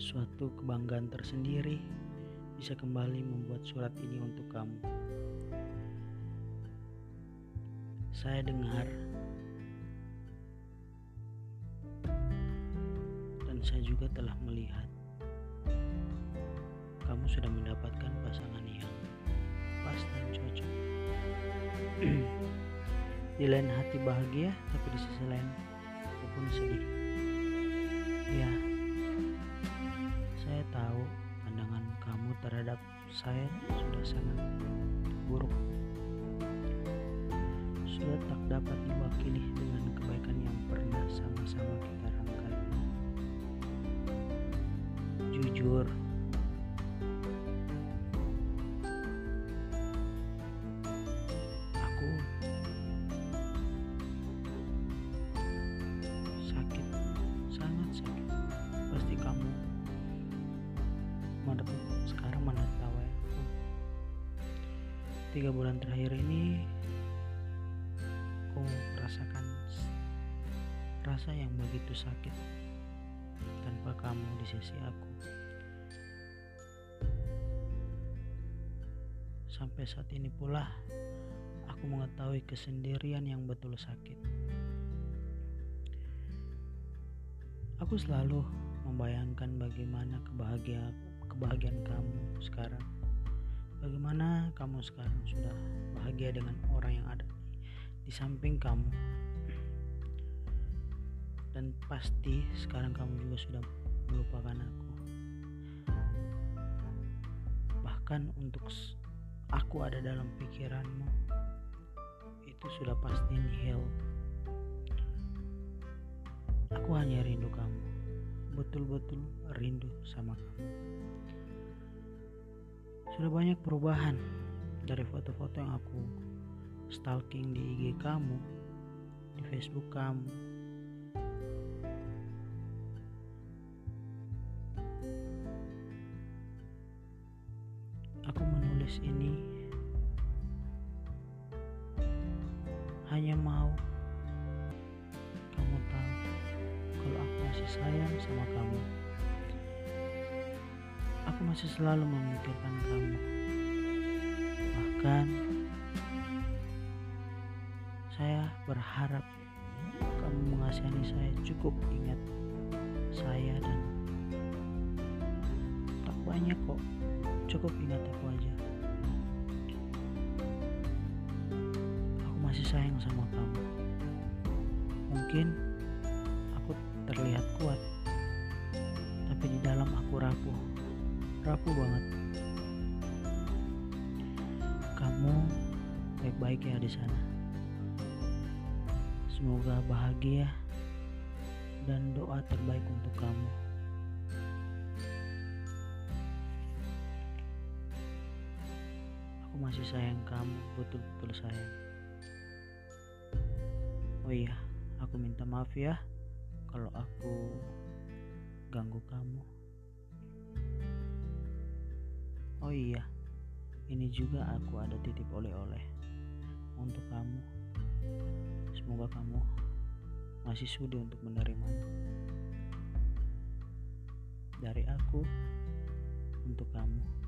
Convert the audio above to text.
suatu kebanggaan tersendiri bisa kembali membuat surat ini untuk kamu. Saya dengar dan saya juga telah melihat kamu sudah mendapatkan pasangan yang pas dan cocok. di lain hati bahagia, tapi di sisi lain aku pun sedih. Saya sudah sangat buruk. Sudah tak dapat diwakili dengan kebaikan yang pernah sama-sama kita rangkai. Jujur, Tiga bulan terakhir ini aku merasakan rasa yang begitu sakit tanpa kamu di sisi aku. Sampai saat ini pula aku mengetahui kesendirian yang betul sakit. Aku selalu membayangkan bagaimana kebahagiaan kebahagiaan kamu sekarang. Bagaimana kamu sekarang sudah bahagia dengan orang yang ada di, samping kamu. Dan pasti sekarang kamu juga sudah melupakan aku. Bahkan untuk aku ada dalam pikiranmu itu sudah pasti nihil. Aku hanya rindu kamu. Betul-betul rindu sama kamu. Sudah banyak perubahan dari foto-foto yang aku stalking di IG kamu, di Facebook kamu. Aku menulis ini hanya mau kamu tahu kalau aku masih sayang sama kamu. Masih selalu memikirkan kamu. Bahkan saya berharap kamu mengasihani saya cukup ingat saya dan tak banyak kok. Cukup ingat aku aja. Aku masih sayang sama kamu. Mungkin aku terlihat kuat, tapi di dalam aku rapuh rapuh banget. Kamu baik-baik ya di sana. Semoga bahagia dan doa terbaik untuk kamu. Aku masih sayang kamu, betul-betul sayang. Oh iya, aku minta maaf ya kalau aku ganggu kamu. Oh iya, ini juga aku ada titip oleh-oleh untuk kamu. Semoga kamu masih sudi untuk menerimanya. Dari aku untuk kamu.